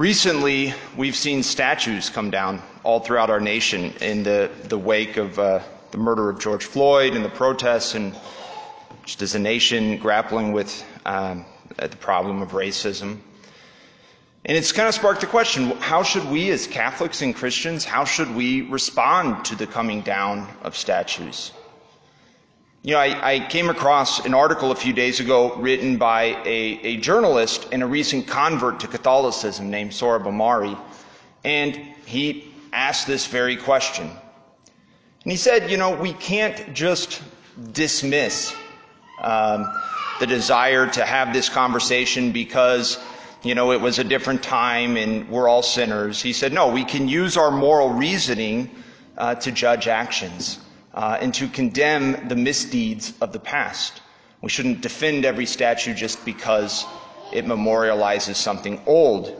Recently, we've seen statues come down all throughout our nation in the, the wake of uh, the murder of George Floyd and the protests, and just as a nation grappling with um, the problem of racism. And it's kind of sparked the question how should we, as Catholics and Christians, how should we respond to the coming down of statues? You know, I, I, came across an article a few days ago written by a, a, journalist and a recent convert to Catholicism named Sohrab Ahmari, and he asked this very question. And he said, you know, we can't just dismiss um, the desire to have this conversation because, you know, it was a different time and we're all sinners. He said, no, we can use our moral reasoning uh, to judge actions uh, and to condemn the misdeeds of the past. We shouldn't defend every statue just because it memorializes something old.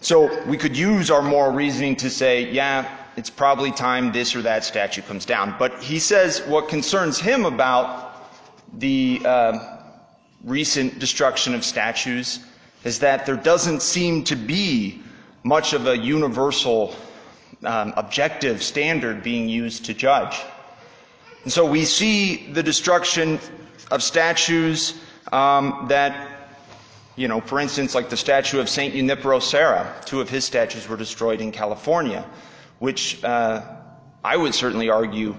So we could use our moral reasoning to say, yeah, it's probably time this or that statue comes down. But he says what concerns him about the uh, recent destruction of statues is that there doesn't seem to be much of a universal objective standard being used to judge. And so we see the destruction of statues um, that, you know, for instance, like the statue of St. Junipero Serra, two of his statues were destroyed in California, which uh, I would certainly argue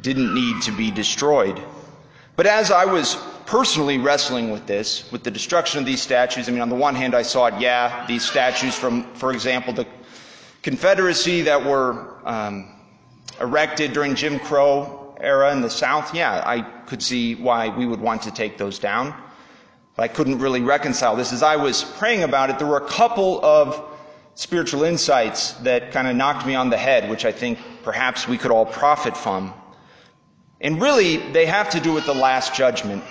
didn't need to be destroyed. But as I was personally wrestling with this, with the destruction of these statues, I mean, on the one hand, I saw it, yeah, these statues from, for example, the Confederacy that were um, erected during Jim Crow era in the South, yeah, I could see why we would want to take those down. But I couldn't really reconcile this. As I was praying about it, there were a couple of spiritual insights that kind of knocked me on the head, which I think perhaps we could all profit from. And really, they have to do with the last judgment.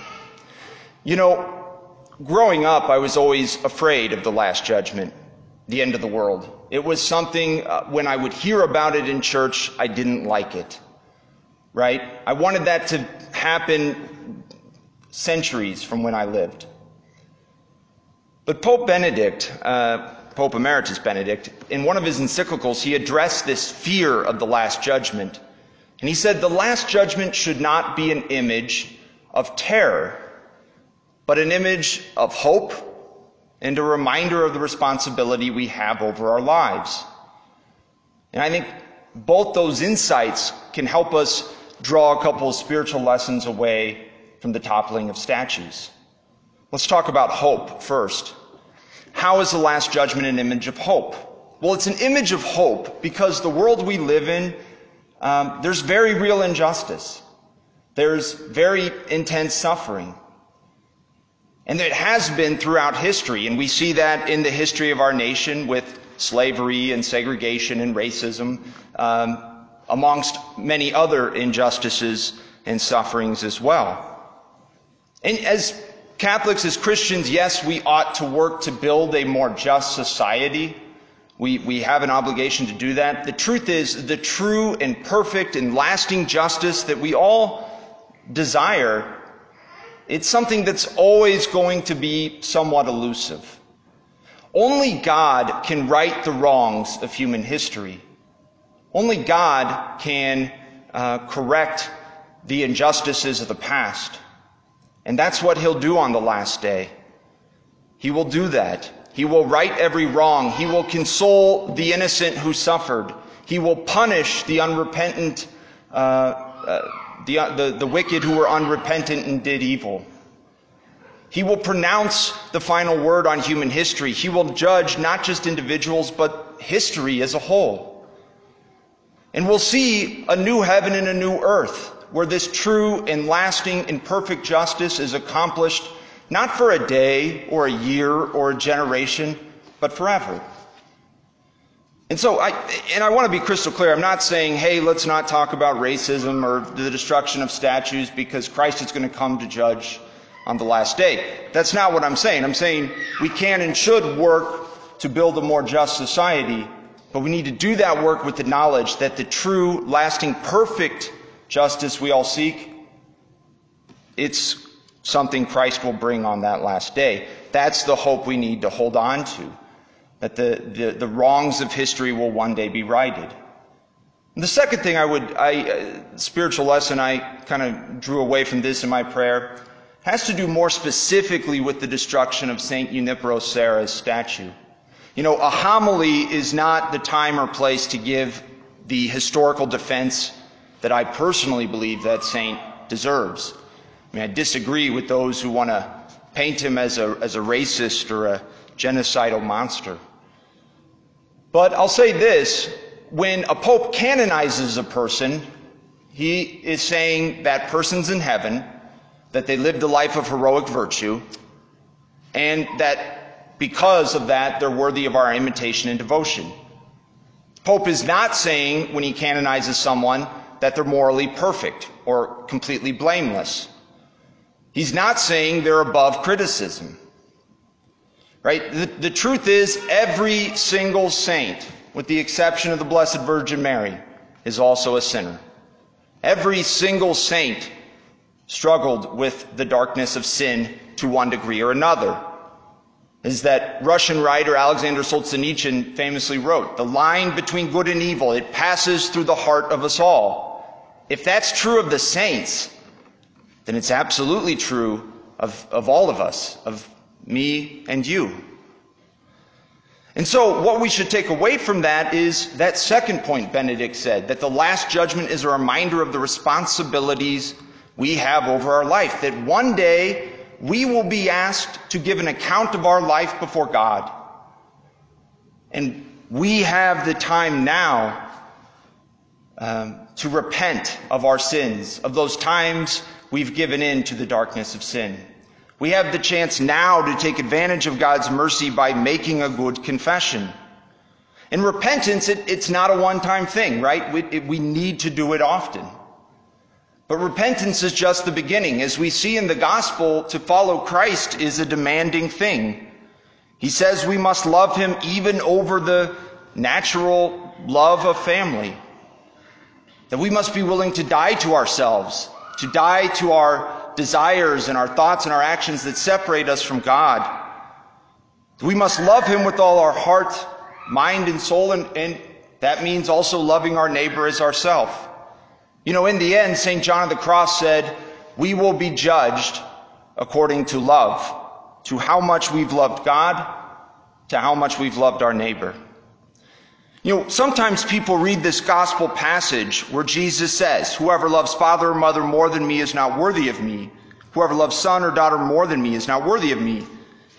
You know, growing up, I was always afraid of the last judgment the end of the world. It was something, uh, when I would hear about it in church, I didn't like it. Right? I wanted that to happen centuries from when I lived. But Pope Benedict, uh, Pope Emeritus Benedict, in one of his encyclicals, he addressed this fear of the Last Judgment. And he said the Last Judgment should not be an image of terror, but an image of hope and a reminder of the responsibility we have over our lives. And I think both those insights can help us draw a couple of spiritual lessons away from the toppling of statues. Let's talk about hope first. How is the Last Judgment an image of hope? Well, it's an image of hope because the world we live in, um, there's very real injustice. There's very intense suffering. And it has been throughout history, and we see that in the history of our nation with slavery and segregation and racism, um, amongst many other injustices and sufferings as well. And as Catholics, as Christians, yes, we ought to work to build a more just society. We, we have an obligation to do that. The truth is, the true and perfect and lasting justice that we all desire it's something that's always going to be somewhat elusive. Only God can right the wrongs of human history. Only God can uh, correct the injustices of the past. And that's what He'll do on the last day. He will do that. He will right every wrong. He will console the innocent who suffered. He will punish the unrepentant uh, uh, the, uh, the, the wicked who were unrepentant and did evil. He will pronounce the final word on human history. He will judge not just individuals, but history as a whole. And we'll see a new heaven and a new earth where this true and lasting and perfect justice is accomplished not for a day or a year or a generation, but forever. And so I, and I want to be crystal clear. I'm not saying, hey, let's not talk about racism or the destruction of statues because Christ is going to come to judge on the last day. That's not what I'm saying. I'm saying we can and should work to build a more just society, but we need to do that work with the knowledge that the true, lasting, perfect justice we all seek, it's something Christ will bring on that last day. That's the hope we need to hold on to. That the, the, the wrongs of history will one day be righted. And the second thing I would, I, uh, spiritual lesson I kind of drew away from this in my prayer has to do more specifically with the destruction of St. Junipero Serra's statue. You know, a homily is not the time or place to give the historical defense that I personally believe that saint deserves. I mean, I disagree with those who want to paint him as a, as a racist or a genocidal monster. But I'll say this when a pope canonizes a person, he is saying that person's in heaven, that they lived a life of heroic virtue, and that because of that, they're worthy of our imitation and devotion. Pope is not saying when he canonizes someone that they're morally perfect or completely blameless. He's not saying they're above criticism. Right? The, the truth is, every single saint, with the exception of the Blessed Virgin Mary, is also a sinner. Every single saint struggled with the darkness of sin to one degree or another. Is that Russian writer Alexander Solzhenitsyn famously wrote, the line between good and evil, it passes through the heart of us all. If that's true of the saints, then it's absolutely true of, of all of us, of me and you. And so, what we should take away from that is that second point Benedict said that the last judgment is a reminder of the responsibilities we have over our life. That one day we will be asked to give an account of our life before God. And we have the time now um, to repent of our sins, of those times we've given in to the darkness of sin. We have the chance now to take advantage of God's mercy by making a good confession. In repentance, it, it's not a one-time thing, right? We, it, we need to do it often. But repentance is just the beginning. As we see in the gospel, to follow Christ is a demanding thing. He says we must love him even over the natural love of family. That we must be willing to die to ourselves, to die to our desires and our thoughts and our actions that separate us from God. We must love Him with all our heart, mind, and soul, and, and that means also loving our neighbor as ourselves. You know, in the end, St. John of the Cross said, we will be judged according to love, to how much we've loved God, to how much we've loved our neighbor. You know, sometimes people read this gospel passage where Jesus says, Whoever loves father or mother more than me is not worthy of me. Whoever loves son or daughter more than me is not worthy of me.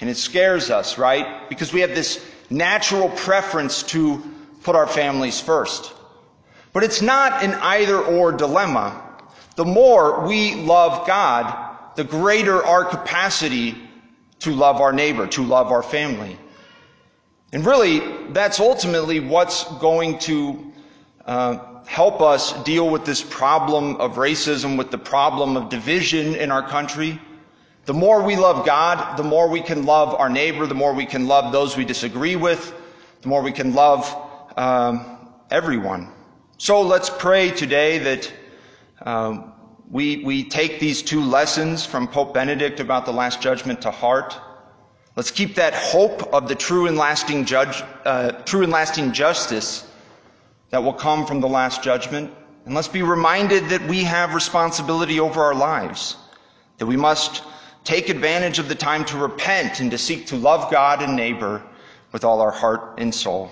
And it scares us, right? Because we have this natural preference to put our families first. But it's not an either or dilemma. The more we love God, the greater our capacity to love our neighbor, to love our family. And really, that's ultimately what's going to uh, help us deal with this problem of racism, with the problem of division in our country. The more we love God, the more we can love our neighbor, the more we can love those we disagree with, the more we can love um, everyone. So let's pray today that um, we, we take these two lessons from Pope Benedict about the Last Judgment to heart. Let's keep that hope of the true and lasting judge, uh, true and lasting justice that will come from the last judgment. And let's be reminded that we have responsibility over our lives, that we must take advantage of the time to repent and to seek to love God and neighbor with all our heart and soul.